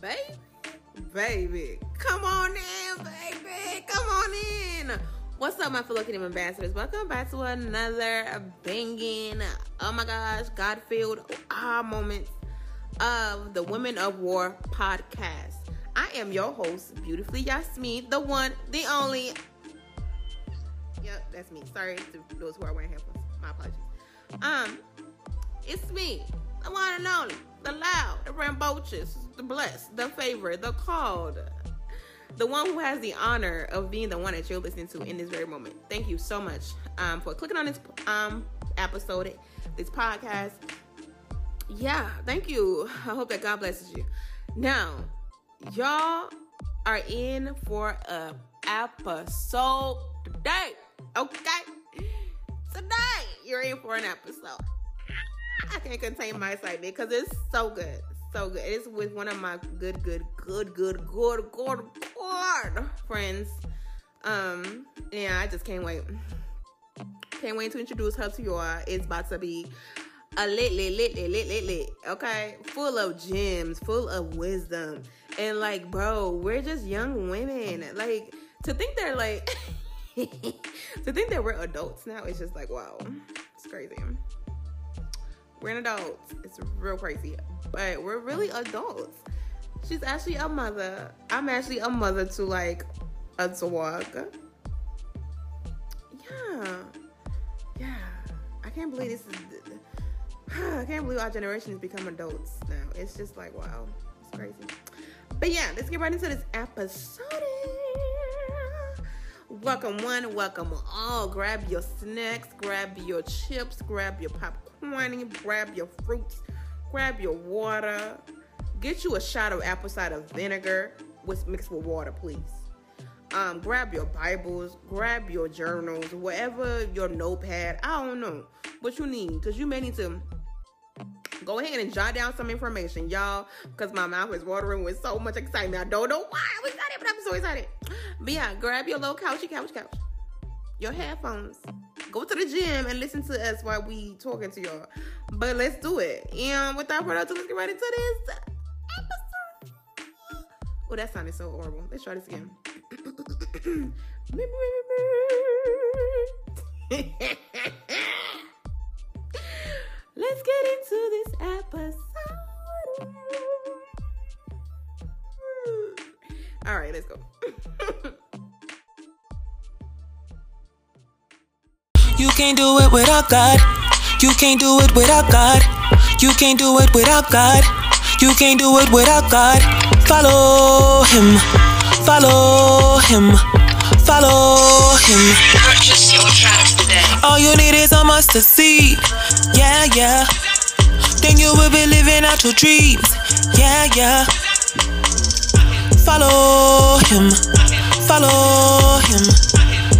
baby, baby, come on in, baby, come on in. What's up, my fellow Kingdom ambassadors? Welcome back to another banging, oh my gosh, God filled ah moments of the Women of War podcast. I am your host, beautifully Yasmin, the one, the only. Yep, that's me. Sorry to those who are wearing headphones. My apologies. Um, it's me, the one and only, the loud, the rambunctious, the blessed, the favorite, the called, the one who has the honor of being the one that you're listening to in this very moment. Thank you so much um, for clicking on this um episode, this podcast. Yeah, thank you. I hope that God blesses you. Now, y'all are in for a episode today. Okay, today you're in for an episode. I can't contain my excitement because it's so good. So good. It's with one of my good, good, good, good, good, good, good friends. Um, yeah, I just can't wait. Can't wait to introduce her to y'all. It's about to be a lit, lit, lit, lit, lit, lit, lit. Okay, full of gems, full of wisdom, and like, bro, we're just young women. Like to think they're like, to think that we're adults now. It's just like, wow, it's crazy. We're an adults. It's real crazy. But we're really adults. She's actually a mother. I'm actually a mother to like a dog. Yeah. Yeah. I can't believe this is I can't believe our generation has become adults now. It's just like wow. It's crazy. But yeah, let's get right into this episode. Welcome one, welcome all. Grab your snacks, grab your chips, grab your popcorn, grab your fruits, grab your water. Get you a shot of apple cider vinegar with mixed with water, please. Um, grab your Bibles, grab your journals, whatever your notepad. I don't know what you need because you may need to go ahead and jot down some information, y'all, because my mouth is watering with so much excitement. I don't know why I'm excited, but I'm so excited. But yeah, grab your little couchy couch couch, your headphones, go to the gym and listen to us while we talking to y'all. But let's do it. And without further ado, let's get right into this episode. Oh, that sounded so horrible. Let's try this again. can't do it without God. You can't do it without God. You can't do it without God. You can't do it without God. Follow Him. Follow Him. Follow Him. Purchase your tracks today. All you need is a mustard seed. Yeah, yeah. Then you will be living out your dreams. Yeah, yeah. Follow him. Follow him.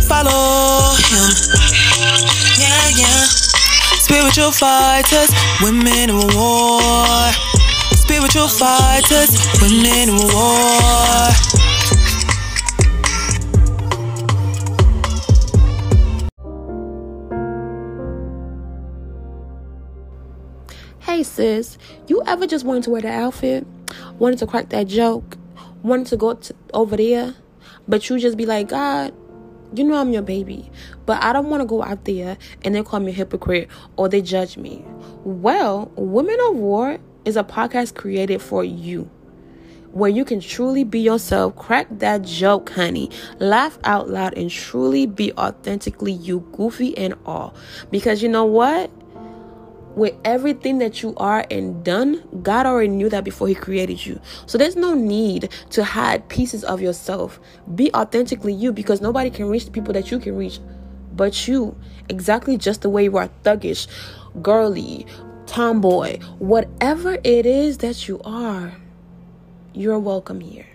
Follow him. Yeah, yeah. Spiritual fighters, women in war. Spiritual fighters, women in war. Hey sis, you ever just wanted to wear that outfit? Wanted to crack that joke? Wanted to go to, over there? But you just be like, God, you know I'm your baby, but I don't want to go out there and they call me a hypocrite or they judge me. Well, Women of War is a podcast created for you where you can truly be yourself, crack that joke, honey, laugh out loud, and truly be authentically you, goofy and all. Because you know what? With everything that you are and done, God already knew that before He created you. So there's no need to hide pieces of yourself. Be authentically you because nobody can reach the people that you can reach but you. Exactly just the way you are thuggish, girly, tomboy, whatever it is that you are, you're welcome here.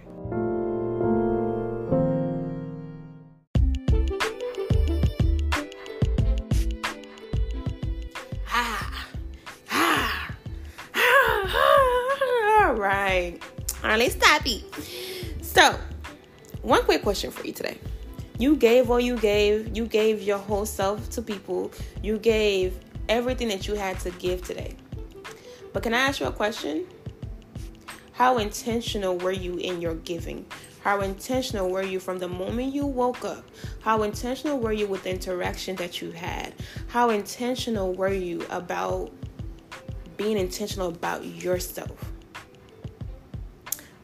Right, let's stop it. So, one quick question for you today. You gave all you gave. You gave your whole self to people. You gave everything that you had to give today. But can I ask you a question? How intentional were you in your giving? How intentional were you from the moment you woke up? How intentional were you with the interaction that you had? How intentional were you about being intentional about yourself?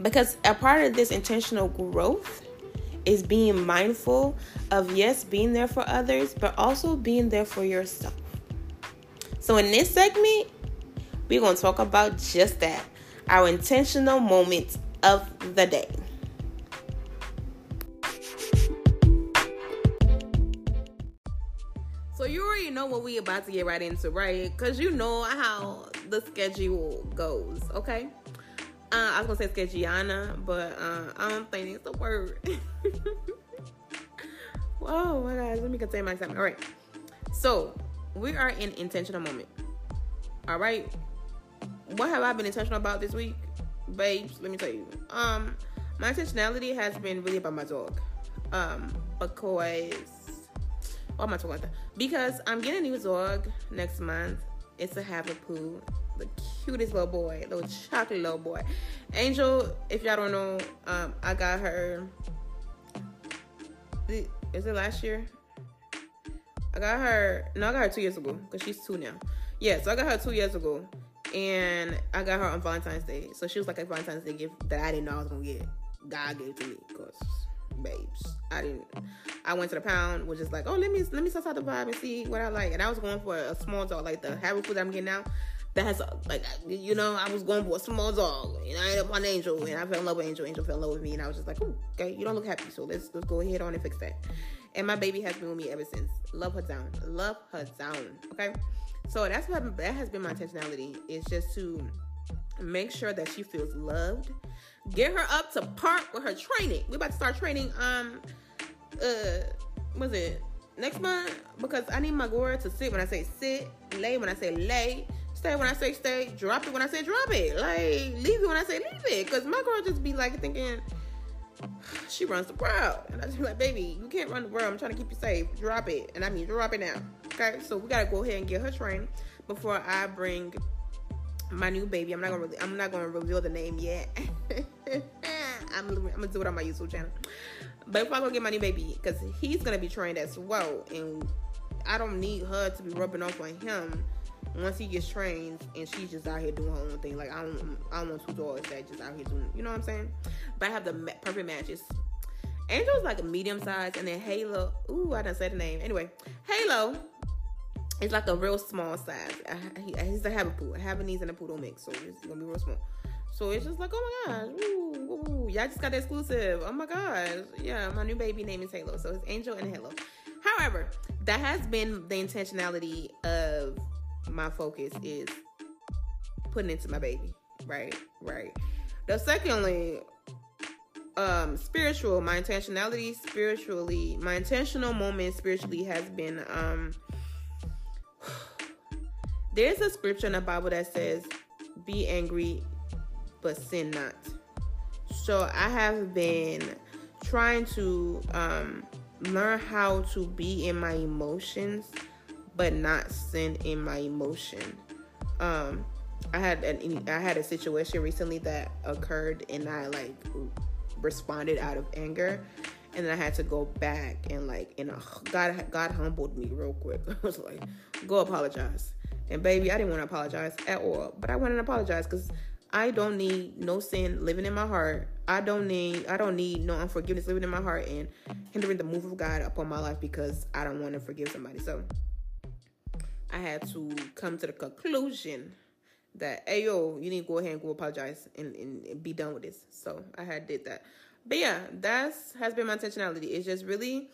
Because a part of this intentional growth is being mindful of, yes, being there for others, but also being there for yourself. So, in this segment, we're going to talk about just that our intentional moments of the day. So you already know what we about to get right into, right? Because you know how the schedule goes, okay? Uh, I was gonna say scheduleana, but uh, I don't think it's a word. oh my gosh, let me contain my excitement. All right, so we are in intentional moment. All right, what have I been intentional about this week, babes? Let me tell you. Um, my intentionality has been really about my dog. Um, because why am I talking about that? Because I'm getting a new dog next month. It's a Havapoo, the cutest little boy, little chocolate little boy. Angel, if y'all don't know, um, I got her. Is it last year? I got her. No, I got her two years ago because she's two now. Yeah, so I got her two years ago, and I got her on Valentine's Day. So she was like a Valentine's Day gift that I didn't know I was gonna get. God gave to me because babes. I didn't. I went to the pound, was just like, oh, let me let me suss out the vibe and see what I like. And I was going for a small dog, like the Havapoo I'm getting now. That has like you know, I was going for a small dog, and I ended up on Angel, and I fell in love with Angel. Angel fell in love with me, and I was just like, okay, you don't look happy, so let's let's go ahead on and fix that. And my baby has been with me ever since. Love her down, love her down. Okay, so that's what that has been my intentionality. It's just to make sure that she feels loved get her up to park with her training. We about to start training. Um, uh, was it next month? Because I need my girl to sit when I say sit, lay when I say lay, stay when I say stay, drop it when I say drop it, like leave it when I say leave it. Because my girl just be like thinking she runs the world, and I just be like, baby, you can't run the world. I'm trying to keep you safe. Drop it, and I mean drop it now. Okay, so we gotta go ahead and get her trained before I bring my new baby. I'm not gonna I'm not gonna reveal the name yet. I'm, I'm gonna do it on my YouTube channel. But if I go get my new baby, because he's gonna be trained as well, and I don't need her to be rubbing off on him once he gets trained and she's just out here doing her own thing. Like I don't I don't want two dogs that just out here doing you know what I'm saying? But I have the perfect matches. Angel's like a medium size, and then Halo. Ooh, I didn't say the name. Anyway, Halo it's like a real small size. I, he's a Havapoo, a Havanese and a poodle mix, so it's gonna be real small. So it's just like, oh my gosh, ooh, ooh, y'all just got the exclusive. Oh my gosh, yeah, my new baby name is Halo, so it's Angel and Halo. However, that has been the intentionality of my focus is putting into my baby, right, right. The secondly, um, spiritual, my intentionality spiritually, my intentional moment spiritually has been um there's a scripture in the Bible that says, Be angry, but sin not. So I have been trying to um, learn how to be in my emotions, but not sin in my emotion. Um, I had an I had a situation recently that occurred, and I like responded out of anger, and then I had to go back and like, and uh, God God humbled me real quick. I was like, go apologize. And baby, I didn't want to apologize at all, but I wanted to apologize because I don't need no sin living in my heart. I don't need I don't need no unforgiveness living in my heart and hindering the move of God upon my life because I don't want to forgive somebody. So I had to come to the conclusion that hey yo, you need to go ahead and go apologize and, and, and be done with this. So I had did that. But yeah, that's has been my intentionality. It's just really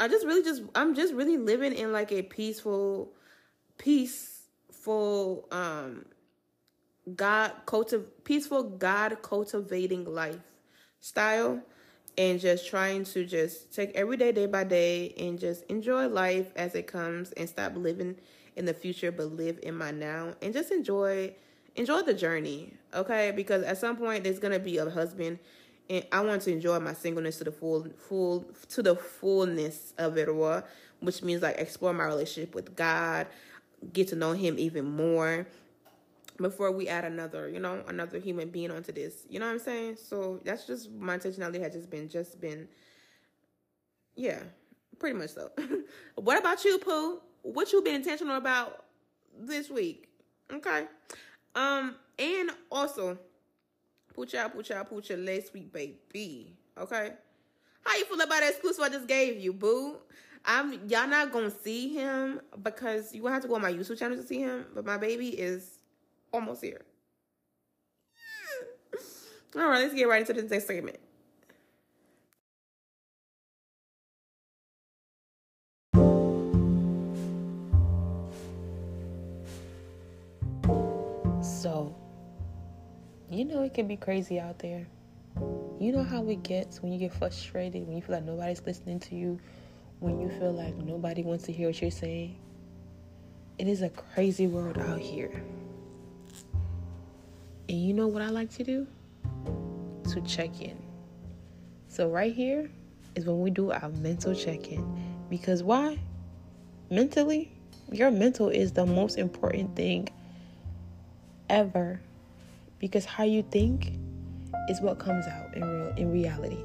I just really just I'm just really living in like a peaceful peace peaceful um God cultiv peaceful God cultivating life style, and just trying to just take every day day by day and just enjoy life as it comes and stop living in the future but live in my now and just enjoy enjoy the journey okay because at some point there's gonna be a husband and I want to enjoy my singleness to the full full to the fullness of it all which means like explore my relationship with God get to know him even more before we add another, you know, another human being onto this. You know what I'm saying? So that's just my intentionality has just been just been yeah, pretty much so. what about you, Pooh? What you been intentional about this week? Okay. Um, and also, Poocha, Poocha, Poocha, lay sweet baby. Okay. How you feel about that exclusive I just gave you, boo? I'm y'all not gonna see him because you gonna have to go on my YouTube channel to see him. But my baby is almost here. All right, let's get right into the next segment. You know, it can be crazy out there. You know how it gets when you get frustrated, when you feel like nobody's listening to you, when you feel like nobody wants to hear what you're saying. It is a crazy world out here. And you know what I like to do? To check in. So, right here is when we do our mental check in. Because why? Mentally, your mental is the most important thing ever. Because how you think is what comes out in real in reality.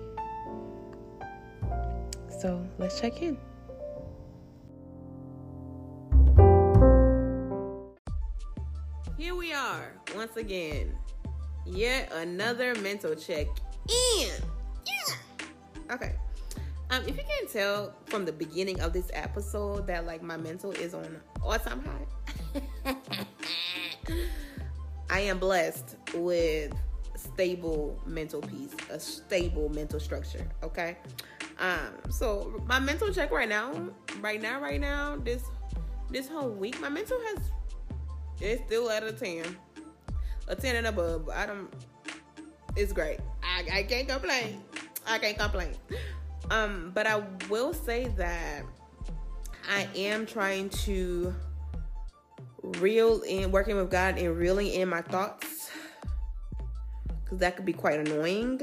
So let's check in. Here we are once again. Yet another mental check in. Yeah. Okay. Um, if you can tell from the beginning of this episode that like my mental is on all time high. I am blessed with stable mental peace, a stable mental structure. Okay. Um, so my mental check right now, right now, right now, this this whole week, my mental has it's still at a 10. A 10 and above. I don't it's great. I, I can't complain. I can't complain. Um, but I will say that I am trying to reel in working with God and reeling in my thoughts because that could be quite annoying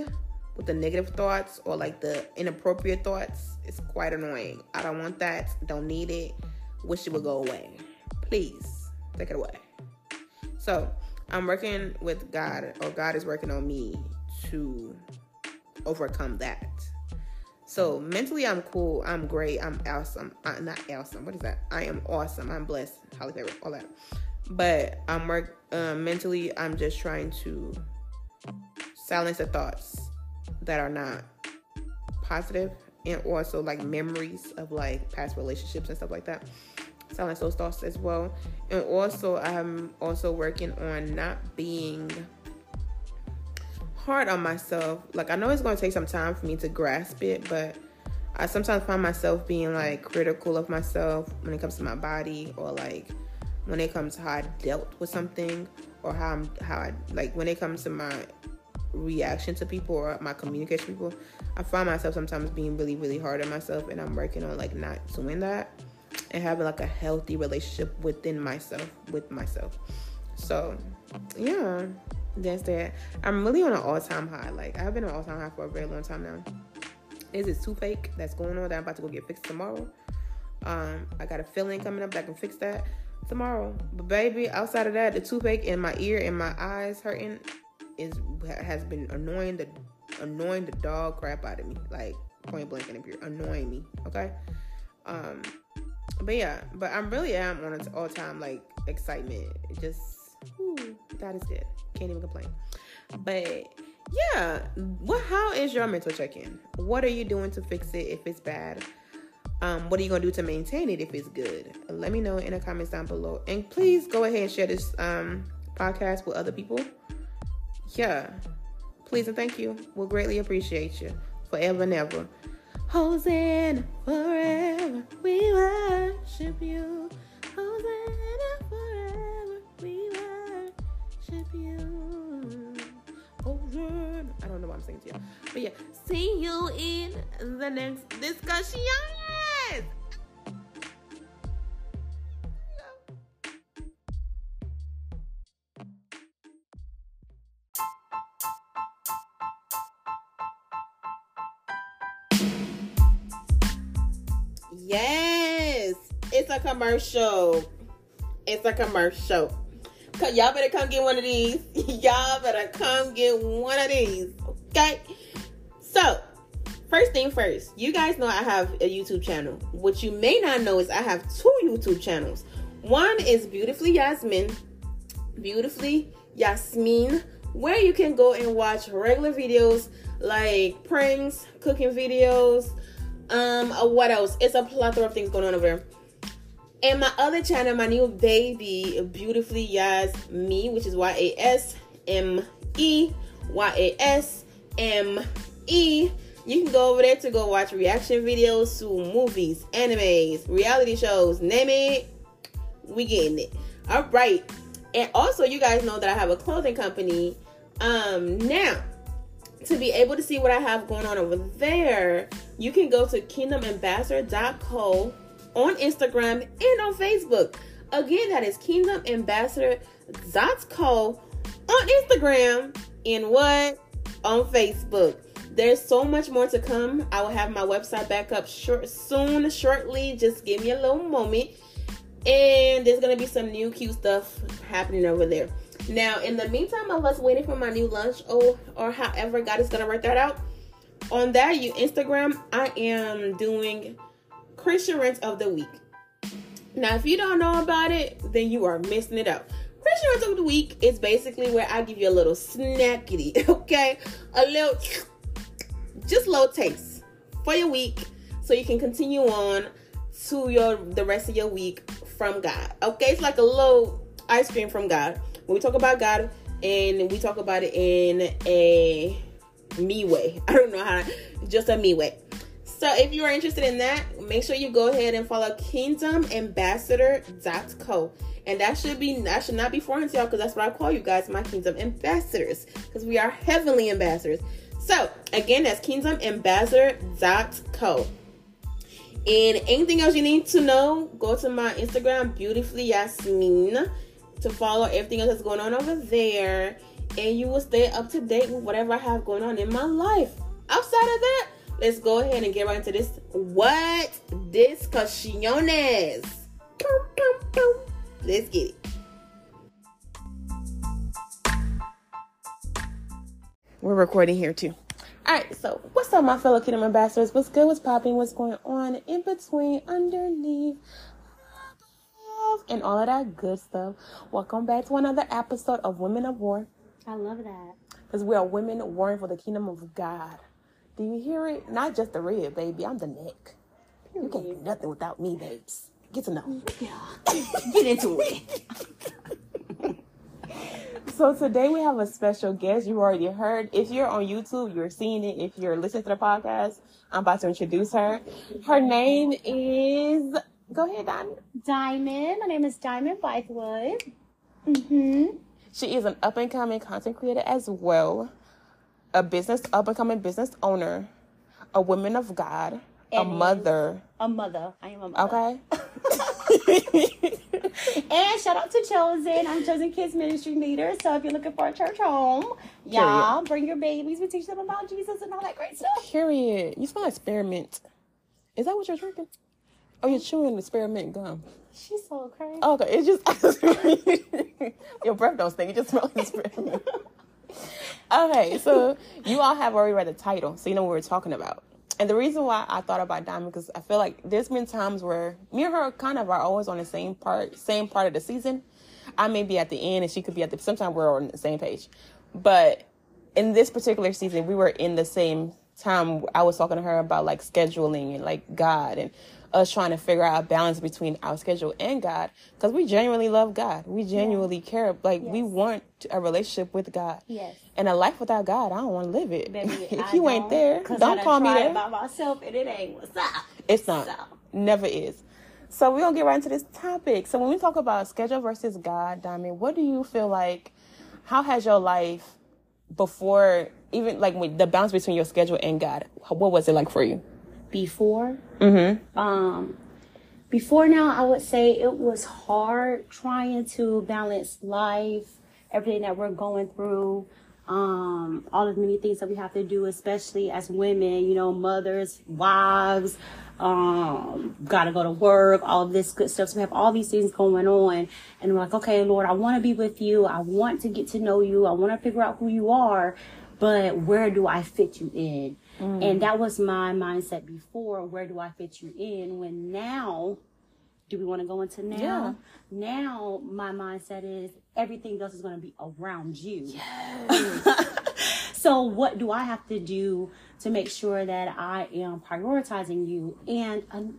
with the negative thoughts or like the inappropriate thoughts. It's quite annoying. I don't want that. Don't need it. Wish it would go away. Please take it away. So I'm working with God, or God is working on me to overcome that. So mentally, I'm cool. I'm great. I'm awesome. I'm not awesome. What is that? I am awesome. I'm blessed. Holly favorite, all that. But I'm work um, mentally. I'm just trying to silence the thoughts that are not positive, and also like memories of like past relationships and stuff like that. Silence those thoughts as well. And also, I'm also working on not being hard on myself. Like I know it's going to take some time for me to grasp it, but I sometimes find myself being like critical of myself when it comes to my body or like when it comes to how I dealt with something or how I'm how I like when it comes to my reaction to people or my communication people. I find myself sometimes being really really hard on myself and I'm working on like not doing that and having like a healthy relationship within myself with myself. So, yeah that's that. I'm really on an all time high. Like I've been on all time high for a very long time now. Is this toothache that's going on that I'm about to go get fixed tomorrow? Um, I got a filling coming up that can fix that tomorrow. But baby, outside of that, the toothache in my ear and my eyes hurting is has been annoying the annoying the dog crap out of me. Like point blank and pure, annoying me. Okay. Um, but yeah, but I'm really am on an all time like excitement. It just, is good. Can't even complain. But yeah, what? How is your mental check-in? What are you doing to fix it if it's bad? Um, what are you gonna do to maintain it if it's good? Let me know in the comments down below, and please go ahead and share this um, podcast with other people. Yeah, please and thank you. We'll greatly appreciate you forever and ever. Hosanna forever, we worship you. Hosanna forever, we worship you. Hosanna. I don't know what I'm saying to you, but yeah. See you in the next discussion. Yes, it's a commercial. It's a commercial. Y'all better come get one of these. Y'all better come get one of these. Okay. So, first thing first, you guys know I have a YouTube channel. What you may not know is I have two YouTube channels. One is Beautifully Yasmin, Beautifully Yasmin, where you can go and watch regular videos like pranks, cooking videos, um, uh, what else? It's a plethora of things going on over there. And my other channel, my new baby, Beautifully Yas Me, which is Y A S M E Y A S M E. You can go over there to go watch reaction videos to movies, animes, reality shows, name it. We getting it. All right. And also, you guys know that I have a clothing company. Um, now to be able to see what I have going on over there, you can go to kingdomambassador.co on Instagram and on Facebook. Again, that is kingdomambassador.co on Instagram and what? On Facebook. There's so much more to come. I will have my website back up short soon, shortly. Just give me a little moment. And there's gonna be some new cute stuff happening over there. Now, in the meantime, of us waiting for my new lunch, or or however God is gonna work that out. On that, you Instagram, I am doing Christian Rents of the Week. Now, if you don't know about it, then you are missing it out. Christian Rents of the Week is basically where I give you a little snackity, okay? A little, just low taste for your week, so you can continue on to your the rest of your week from God. Okay, it's like a little ice cream from God. When we talk about God, and we talk about it in a me way. I don't know how, just a me way. So if you are interested in that, make sure you go ahead and follow kingdomambassador.co. And that should be that should not be foreign to y'all because that's what I call you guys, my kingdom ambassadors. Because we are heavenly ambassadors. So again, that's kingdomambassador.co. And anything else you need to know, go to my Instagram, beautifully Yasmin, to follow everything else that's going on over there. And you will stay up to date with whatever I have going on in my life. Outside of that, let's go ahead and get right into this. What discussiones? Let's get it. We're recording here too. All right, so what's up, my fellow Kingdom ambassadors? What's good? What's popping? What's going on in between, underneath, above, and all of that good stuff? Welcome back to another episode of Women of War. I love that. Because we are women warring for the kingdom of God. Do you hear it? Not just the rib, baby. I'm the neck. You can't do nothing without me, babes. Get to know. Yeah. Get into it. so today we have a special guest. You already heard. If you're on YouTube, you're seeing it. If you're listening to the podcast, I'm about to introduce her. Her name is. Go ahead, Don. Diamond. My name is Diamond Bythwood. Mm-hmm. She is an up and coming content creator as well, a business up and coming business owner, a woman of God, a mother. A mother. I am a mother. Okay. And shout out to Chosen. I'm Chosen Kids Ministry Leader. So if you're looking for a church home, y'all bring your babies. We teach them about Jesus and all that great stuff. Period. You smell like spearmint. Is that what you're drinking? Oh, you're chewing the spearmint gum. She's so crazy. Oh, okay, it's just your breath don't stink. It just smells like spearmint. okay, so you all have already read the title, so you know what we're talking about. And the reason why I thought about Diamond because I feel like there's been times where me and her kind of are always on the same part, same part of the season. I may be at the end and she could be at the. Sometimes we're on the same page, but in this particular season, we were in the same time. I was talking to her about like scheduling and like God and us trying to figure out a balance between our schedule and God because we genuinely love God. We genuinely care. Like we want a relationship with God. Yes. And a life without God, I don't want to live it. Baby, if you ain't there, don't call me there. by myself and it ain't what's up. It's not. So. Never is. So we're gonna get right into this topic. So when we talk about schedule versus God, Diamond, what do you feel like? How has your life before, even like with the balance between your schedule and God? What was it like for you? Before. Mm-hmm. Um, before now, I would say it was hard trying to balance life, everything that we're going through, um, all of the many things that we have to do, especially as women, you know, mothers, wives, um, gotta go to work, all of this good stuff. So we have all these things going on. And we're like, okay, Lord, I want to be with you. I want to get to know you. I want to figure out who you are, but where do I fit you in? And that was my mindset before. Where do I fit you in? When now, do we want to go into now? Yeah. Now, my mindset is everything else is going to be around you. Yes. so, what do I have to do to make sure that I am prioritizing you? And um,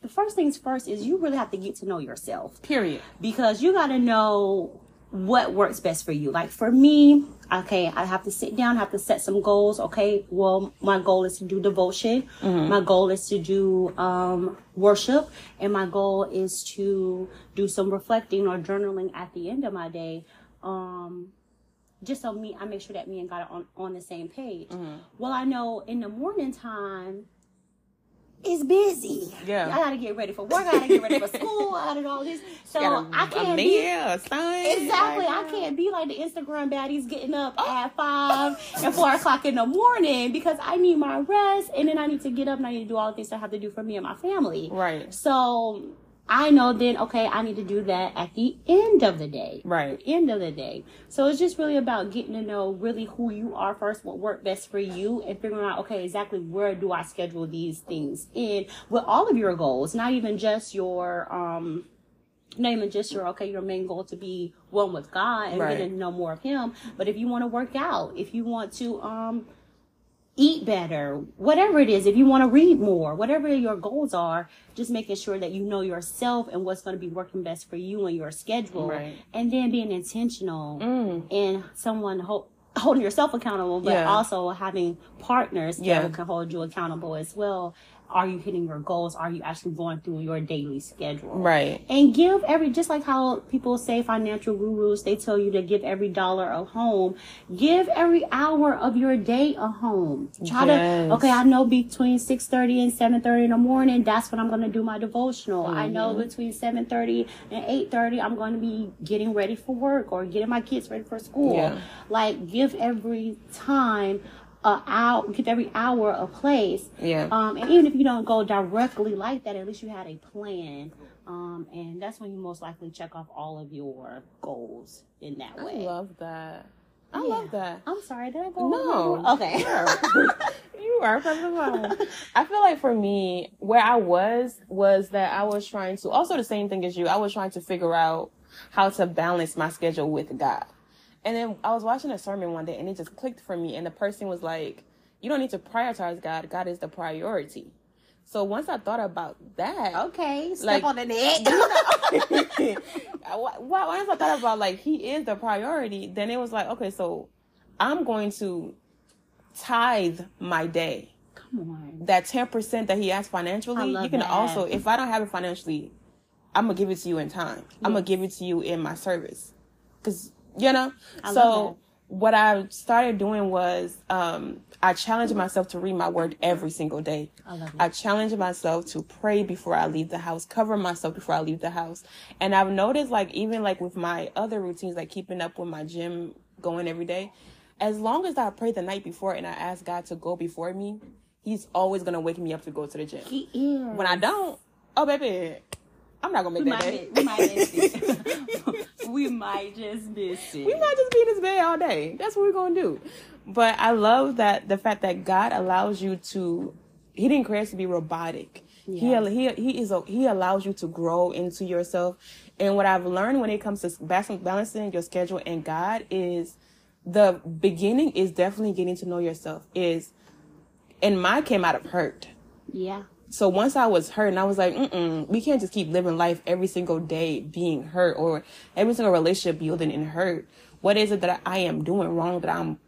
the first things first is you really have to get to know yourself Period. because you got to know what works best for you. Like for me, okay, I have to sit down, have to set some goals. Okay, well, my goal is to do devotion. My goal is to do um, worship, and my goal is to do some reflecting or journaling at the end of my day. Um, just so me, I make sure that me and God are on, on the same page. Well, I know in the morning time, it's busy. Yeah. I gotta get ready for work. I gotta get ready for school. I gotta do all this. So I can't be a son. exactly. I can't be like the Instagram baddies getting up at five and four o'clock in the morning because I need my rest and then I need to get up and I need to do all the things I have to do for me and my family. Right. So I know then okay, I need to do that at the end of the day. Right. End of the day. So it's just really about getting to know really who you are first, what worked best for you, and figuring out okay exactly where do I schedule these things in with all of your goals, not even just your um not even just your okay your main goal to be one with god and Right. getting to know more of him but if you want to work out if you want to um eat better whatever it is if you want to read more whatever your goals are just making sure that you know yourself and what's going to be working best for you and your schedule Right. and then being intentional mm. and someone ho- holding yourself accountable but Yeah. also having partners Yeah. that can hold you accountable as well are you hitting your goals are you actually going through your daily schedule Right. and give every just like how people say financial gurus they tell you to give every dollar a home give every hour of your day a home try Yes. to okay i know between 6.30 and 7.30 in the morning that's when i'm going to do my devotional i know Mm-hmm. between 7.30 and 8.30 i'm going to be getting ready for work or getting my kids ready for school Yeah. like give every time a hour give every hour a place Yeah. um, and even if you don't go directly like that, at least you had a plan. Um, and that's when you most likely check off all of your goals in that way. I love that. I Yeah. love that. I'm sorry, did I go? No. Okay. you are perfectly fine. I feel like for me, where I was was that I was trying to also the same thing as you. I was trying to figure out how to balance my schedule with God. And then I was watching a sermon one day and it just clicked for me and the person was like, You don't need to prioritize God. God is the priority. So once I thought about that, okay. Step Like- on the neck. Wh- wh- once I thought about like he is the priority, then it was like, okay, so I'm going to tithe my day. Come on. That ten percent that he asked financially, you can that. also, if I don't have it financially, I'm gonna give it to you in time. I'm gonna give it to you in my service, because you know. I so what I started doing was um, I challenged myself to read my word every single day. I love. I challenge myself to pray before I leave the house, cover myself before I leave the house. And I've noticed like even like with my other routines, like keeping up with my gym going every day, as long as I pray the night before and I ask God to go before me, he's always gonna wake me up to go to the gym. He is. When I don't, oh baby, I'm not gonna make we that might, day. we might miss it. we might just miss it. we might just be in this bed all day. That's what we're gonna do. But I love that the fact that God allows you to. He didn't create us to be robotic. Yeah. He he he is a, he allows you to grow into yourself. And what I've learned when it comes to balancing your schedule and God is the beginning is definitely getting to know yourself. Is and mine came out of hurt. Yeah. So once I was hurt, and I was like, Mm-mm, we can't just keep living life every single day being hurt or every single relationship building in hurt. What is it that I am doing wrong that I'm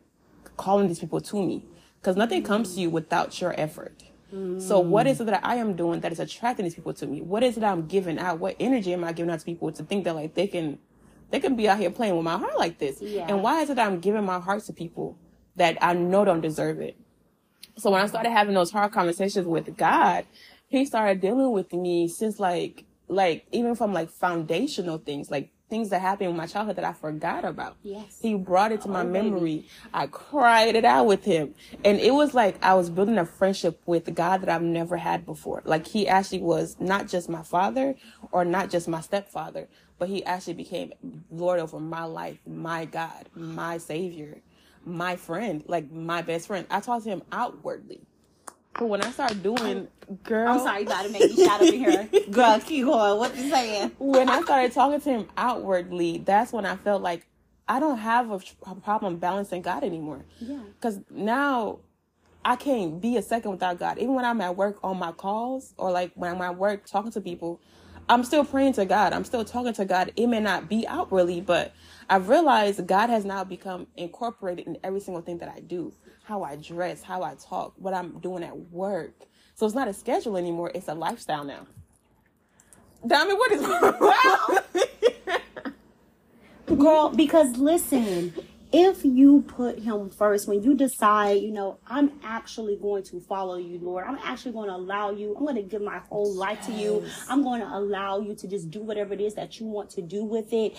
calling these people to me? Because nothing comes to you without your effort. So what is it that I am doing that is attracting these people to me? What is it I'm giving out? What energy am I giving out to people to think that like they can, they can be out here playing with my heart like this? Yeah. And why is it that I'm giving my heart to people that I know don't deserve it? So when I started having those hard conversations with God, he started dealing with me since like like even from like foundational things, like things that happened in my childhood that I forgot about. Yes. He brought it to my Oh, baby. memory. I cried it out with him. And it was like I was building a friendship with God that I've never had before. Like he actually was not just my father or not just my stepfather, but he actually became Lord over my life, my God, my savior, my friend, like my best friend. I talked to him outwardly. But when I started doing, girl, I'm sorry, you gotta make me shout up in here. Girl, keep going. What you saying? when I started talking to him outwardly, that's when I felt like I don't have a, a problem balancing God anymore. Yeah. Because now I can't be a second without God. Even when I'm at work on my calls or like when I'm at work talking to people, I'm still praying to God. I'm still talking to God. It may not be outwardly, but I've realized God has now become incorporated in every single thing that I do. How I dress, how I talk, what I'm doing at work. So it's not a schedule anymore. It's a lifestyle now. Diamond, what is wrong? Girl, because listen, if you put him first, when you decide, you know, I'm actually going to follow you, Lord, I'm actually going to allow you, I'm going to give my whole life to you, I'm going to allow you to just do whatever it is that you want to do with it.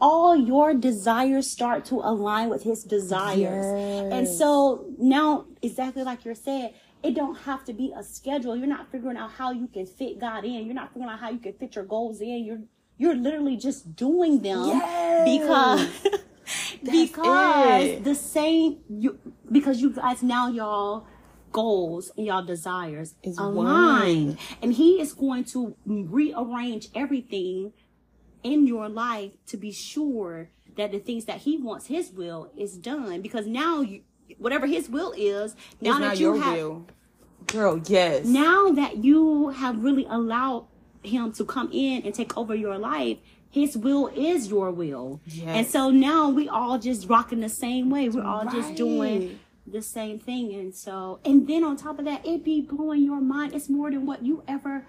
All your desires start to align with his desires. And so now, exactly like you're saying, it don't have to be a schedule. You're not figuring out how you can fit God in. You're not figuring out how you can fit your goals in. You're you're literally just doing them because because it. the same you because you guys now y'all goals and y'all desires Is align one. and he is going to rearrange everything in your life to be sure that the things that he wants his will is done because now you whatever his will is now It's that you have will. Girl, yes. now that you have really allowed him to come in and take over your life his will is your will. And so now we all just rocking the same way. We're all just doing the same thing. And so and then on top of that it be blowing your mind. It's more than what you ever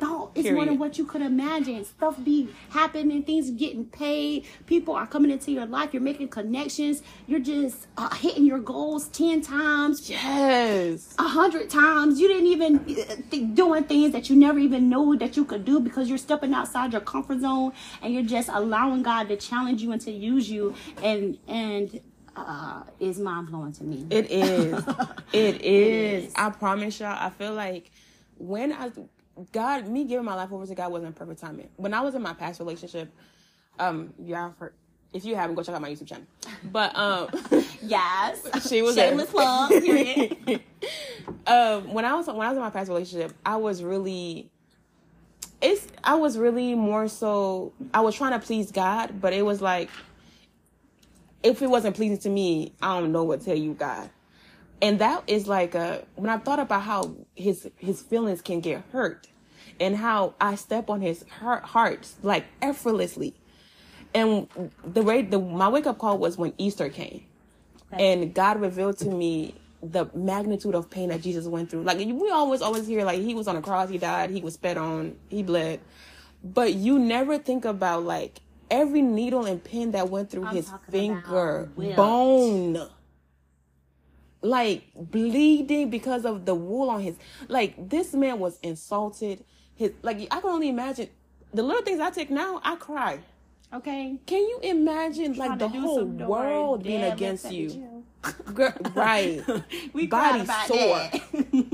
thought it's more than what you could imagine stuff be happening things getting paid people are coming into your life you're making connections you're just uh, hitting your goals 10 times Yes. a hundred times. You didn't even uh, think doing things that you never even knew that you could do because you're stepping outside your comfort zone and you're just allowing God to challenge you and to use you. And and uh, is mind blowing to me. It is. it is. is. I promise y'all, I feel like when I God me giving my life over to God wasn't perfect timing. When I was in my past relationship, um, yeah, for if you haven't, go check out my YouTube channel. But um yes, she was shameless plug. period. um when I was when I was in my past relationship, I was really it's I was really more so I was trying to please God, but it was like if it wasn't pleasing to me, I don't know what to tell you, God. And that is like uh when I thought about how his his feelings can get hurt and how I step on his heart, hearts like effortlessly. And the way the my wake up call was when Easter came and God revealed to me the magnitude of pain that Jesus went through. Like we always always hear like he was on a cross, he died, he was spit on, he bled. But you never think about like every needle and pin that went through his finger, bone. Like bleeding because of the wool on his like this man was insulted. His like I can only imagine the little things I take now, I cry. Okay. Can you imagine like the whole world being against the you? Girl, right. We Body sore.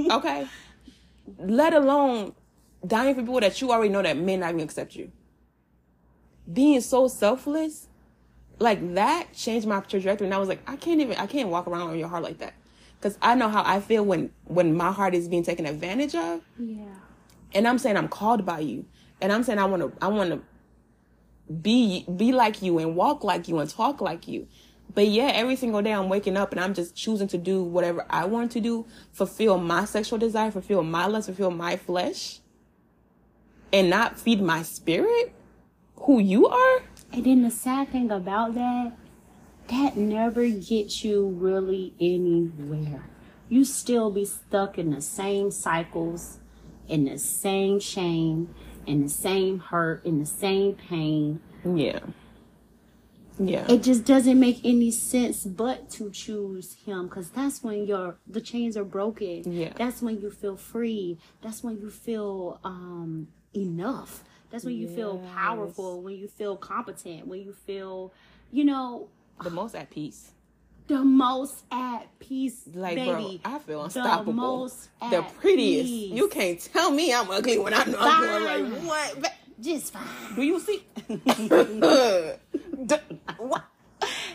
Okay. Let alone dying for people that you already know that may not even accept you. Being so selfless, like that changed my trajectory. And I was like, I can't even, I can't walk around on your heart like that. Cause I know how I feel when, when my heart is being taken advantage of. yeah. And I'm saying I'm called by you. And I'm saying I want to, I want to be, be like you and walk like you and talk like you. But yeah, every single day I'm waking up and I'm just choosing to do whatever I want to do, fulfill my sexual desire, fulfill my lust, fulfill my flesh, and not feed my spirit, who you are. And then the sad thing about that, that never gets you really anywhere. You still be stuck in the same cycles, in the same shame, in the same hurt, in the same pain. Yeah. Yeah. It just doesn't make any sense but to choose him because that's when your the chains are broken. Yeah. That's when you feel free. That's when you feel um enough. That's when you feel powerful, when you feel competent, when you feel, you know, The most at peace. the most at peace, Like, baby. bro, I feel unstoppable. The most The prettiest. peace. You can't tell me I'm ugly when I'm doing Fine. like what? just fine. Do you see? What?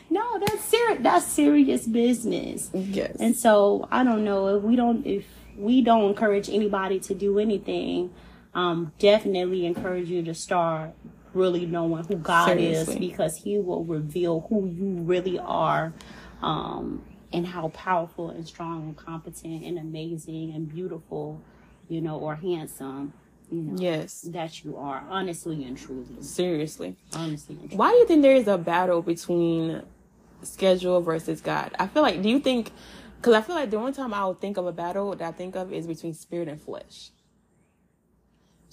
No, that's serious. That's serious business. Yes. And so I don't know if we don't if we don't encourage anybody to do anything, um, definitely encourage you to start really knowing who God is because He will reveal who you really are, um, and how powerful and strong and competent and amazing and beautiful, you know, or handsome, you know, yes. that you are, honestly and truly, Seriously. honestly and truly. Why do you think there is a battle between schedule versus God? I feel like, do you think, because I feel like the only time I would think of a battle that I think of is between spirit and flesh.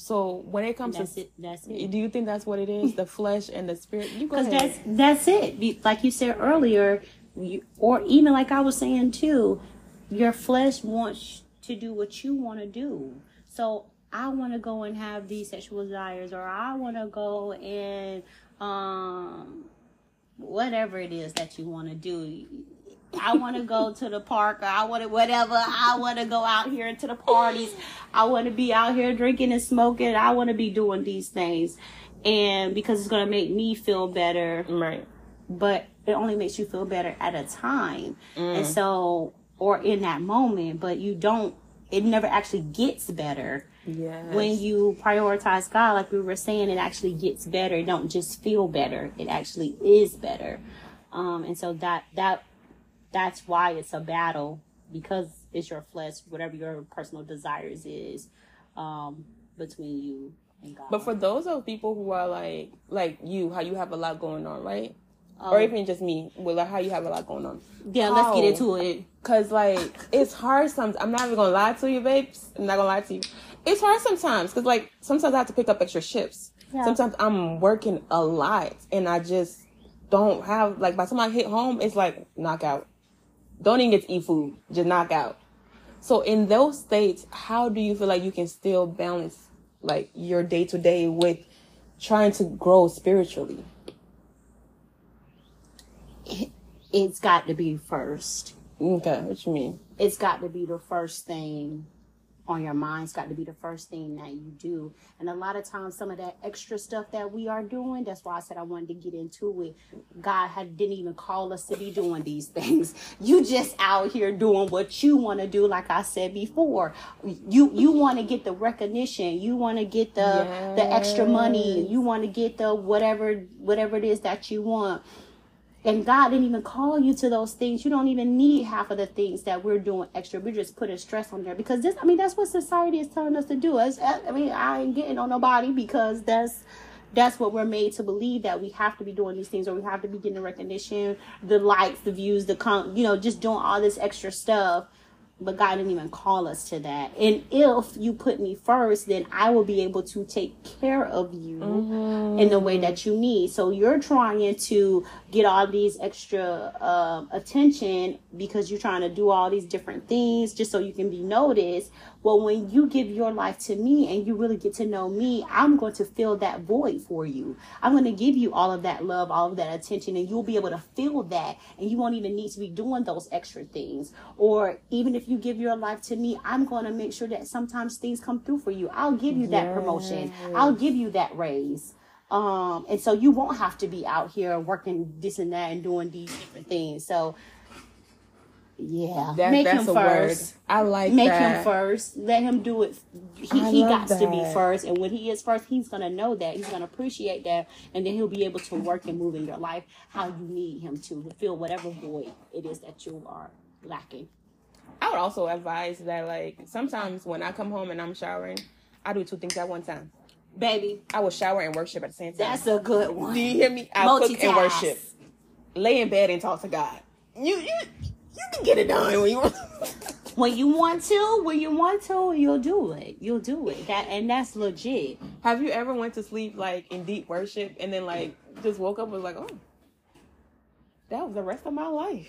So when it comes That's to, it. That's it. do you think that's what it is? The flesh and the spirit? You go Because ahead. that's that's it. Like you said earlier, you, or even like I was saying too, your flesh wants to do what you want to do. So I want to go and have these sexual desires, or I want to go and um whatever it is that you want to do. I want to go to the park, or I want to whatever. I want to go out here to the parties. I want to be out here drinking and smoking. I want to be doing these things, and because it's gonna make me feel better right. but it only makes you feel better at a time. And so, or in that moment, but you don't, it never actually gets better. Yes. When you prioritize God, like we were saying, it actually gets better. It don't just feel better. It actually is better. Um, and so that, that, that's why it's a battle because it's your flesh, whatever your personal desires is, um, between you and God. But for those of people who are like like you, how you have a lot going on, right? Um, or even just me, with like how you have a lot going on. yeah, let's get into it. Cause like it's hard sometimes. I'm not even gonna lie to you, babes. I'm not gonna lie to you. It's hard sometimes because like sometimes I have to pick up extra shifts. Yeah. Sometimes I'm working a lot and I just don't have like by the time I hit home, it's like knockout. Don't even get to eat food, just knock out. So in those states, how do you feel like you can still balance like your day to day with trying to grow spiritually? It's got to be first. Okay, what you mean? it's got to be the first thing on your mind. It's got to be the first thing that you do. And a lot of times, some of that extra stuff that we are doing, that's why I said I wanted to get into it. God had, didn't even call us to be doing these things. You just out here doing what you want to do. Like I said before, you you want to get the recognition. You want to get the the extra money. You want to get the whatever whatever it is that you want. And God didn't even call you to those things. You don't even need half of the things that we're doing extra. We're just putting stress on there because this, I mean, that's what society is telling us to do. I mean, I ain't getting on nobody because that's that's what we're made to believe that we have to be doing these things or we have to be getting the recognition, the likes, the views, the con, you know, just doing all this extra stuff. But God didn't even call us to that. And if you put me first, then I will be able to take care of you in the way that you need. So you're trying to get all these extra um, attention because you're trying to do all these different things just so you can be noticed. Well, when you give your life to me and you really get to know me, I'm going to fill that void for you. I'm going to give you all of that love, all of that attention, and you'll be able to feel that. And you won't even need to be doing those extra things. Or even if you give your life to me, I'm going to make sure that sometimes things come through for you. I'll give you that promotion, I'll give you that raise. Um, and so you won't have to be out here working this and that and doing these different things. So, yeah, That, make that's him a first. word. I like Make that. him first. Let him do it. He, I he got to be first, and when he is first, he's gonna know that. He's gonna appreciate that, and then he'll be able to work and move in your life how you need him to to fill whatever void it is that you are lacking. I would also advise that like sometimes when I come home and I'm showering, I do two things at one time. Baby, I will shower and worship at the same time. that's a good one. do you hear me? I cook and worship. Lay in bed and talk to God. You you you can get it done when you want. When you want to, when you want to, you'll do it. You'll do it. That and that's legit. Have you ever went to sleep like in deep worship and then like just woke up and was like, oh, that was the rest of my life.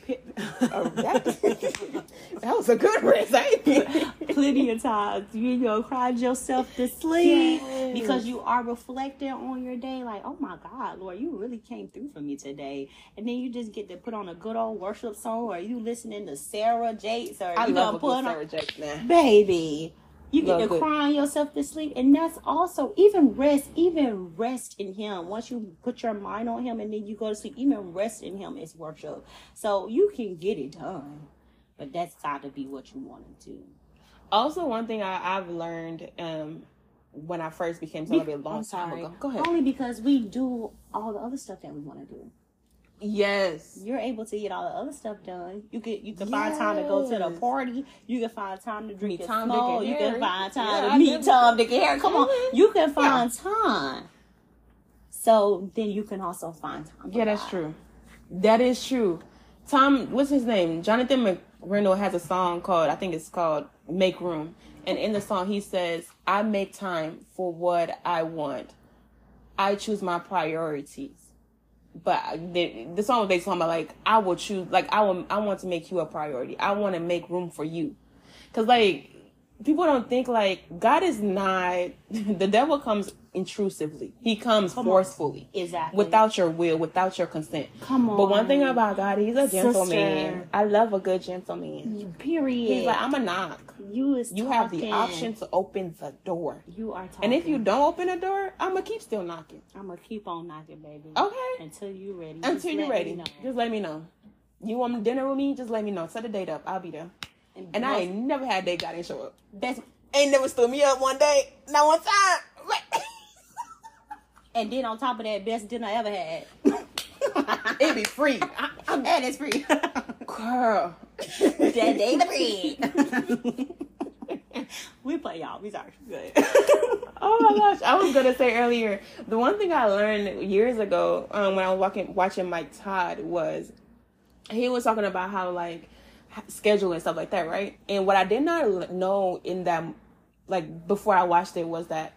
Uh, that, that was a good rest. Plenty of times you know cried yourself to sleep Yes. because you are reflecting on your day like oh my god lord you really came through for me today and then you just get to put on a good old worship song or you listening to sarah jakes or I you love know a put good on Sarah Jake now. baby you get Love to crying yourself to sleep and that's also even rest even rest in him once you put your mind on him and then you go to sleep even rest in him is worship so you can get it done but that's got to be what you want to do Also, one thing I, I've learned um, when I first became celibate a long I'm time ago. Go ahead. Only because we do all the other stuff that we want to do. Yes. You're able to get all the other stuff done. You can you can find time to go to the party. You can find time to drink Meet Tom, Dick, and You can find time Yeah, to I meet Tom, Dick, and Harry. Come on, you can find time. So then you can also find time. Yeah, that's God. true. That is true. Tom, what's his name? Jonathan McReynolds has a song called, I think it's called Make Room. And in the song, he says, I make time for what I want. I choose my priorities. But the, the song was basically talking about like, I will choose, like, I will, I want to make you a priority. I want to make room for you. Cause like, people don't think like, God is not, the devil comes intrusively. He comes forcefully Exactly. without your will, without your consent. Come on. But one thing about God, He's a gentleman. Sister. I love a good gentleman. period. He's like, I'm a knock. You is You have the option to open the door. You are talking. And if you don't open the door, I'm gonna keep still knocking. I'm gonna keep on knocking, baby. Okay. Until you're ready. Until you're ready. Just let me know. You want dinner with me? Just let me know. Set a date up. I'll be there. And I ain't never had a date God didn't show up. That's Ain't never stood me up one day. Not one time. And then on top of that, best dinner I ever had. it be free. I, I'm and it's free. girl. Day the bread. we play y'all. We sorry. Good. Oh my gosh, I was gonna say earlier. The one thing I learned years ago um, when I was walking, watching Mike Todd was he was talking about how like schedule and stuff like that, right? And what I did not know in that, like before I watched it, was that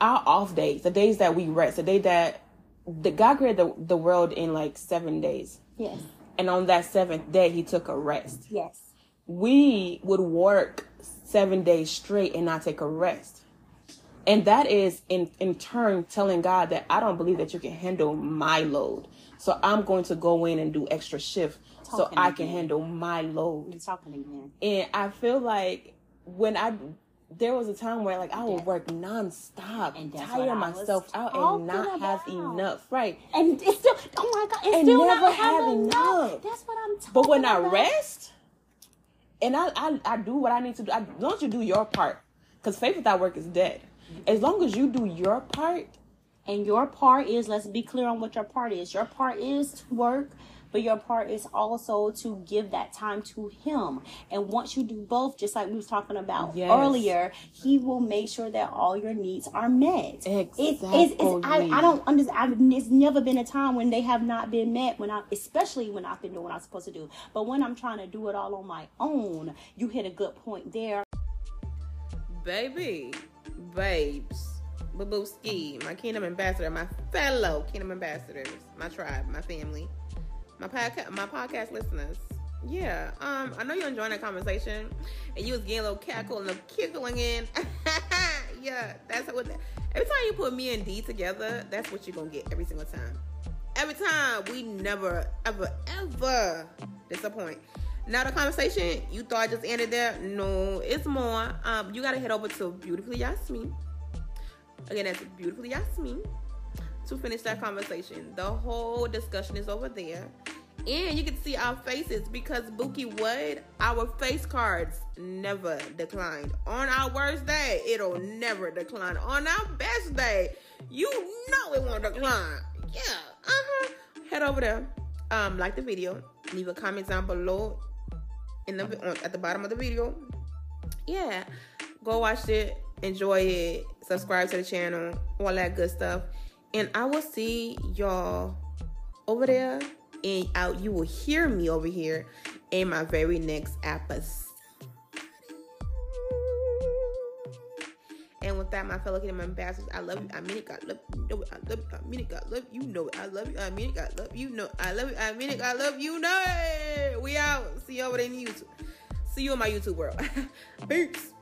our off days, the days that we rest, the day that the God created the, the world in like seven days, yes. And on that seventh day He took a rest Yes. we would work seven days straight and not take a rest. And that is in, in turn telling God that I don't believe that you can handle my load. So I'm going to go in and do extra shift so Talking I can handle my load. Talking again. And I feel like when I there was a time where like I would work nonstop, And tire what I was myself out and not have about. enough. Right. And it's still, oh my God, it's And still never not have having enough. That's what I'm talking But when I rest and I, I, I do what I need to do, I, as long as you do your part, because faith without work is dead. As long as you do your part, And your part is, let's be clear on what your part is. Your part is to work, but your part is also to give that time to him. And once you do both, just like we was talking about Yes. earlier, he will make sure that all your needs are met. It's, it's, it's, I, Exactly. I don't understand. It's never been a time when they have not been met. When I, especially when I've been doing what I'm supposed to do. But when I'm trying to do it all on my own, you hit a good point there. baby, babes, babooski, my kingdom ambassador, my fellow kingdom ambassadors, my tribe, my family, my podcast, my podcast listeners. Yeah, um, I know you're enjoying that conversation, and you was getting a little cackle and a kickling in. yeah, that's what. Every time you put me and D together, that's what you're gonna get every single time. Every time we never, ever, ever disappoint. Now the conversation you thought just ended there. No, it's more. Um, you gotta head over to Beautifully Yasmin. Again, that's Beautifully Yasmin to finish that conversation. The whole discussion is over there. And you can see our faces because Buki Wood, our face cards never declined. On our worst day, it'll never decline. On our best day, you know it won't decline. Yeah. Uh-huh. Head over there. Um, like the video. Leave a comment down below in the on, at the bottom of the video. Yeah. Go watch it. Enjoy it. Subscribe to the channel. All that good stuff. And I will see y'all over there. And out you will hear me over here in my very next episode. And with that, my fellow Kingdom ambassadors, I love you. I mean it. God love you. Know it. I love you. I mean it. God love you. Know it. I love you. I mean it. God love you. Know it. I love you. I mean it. God love you. Know it. We out. See you over there in YouTube. See you in my YouTube world. Peace.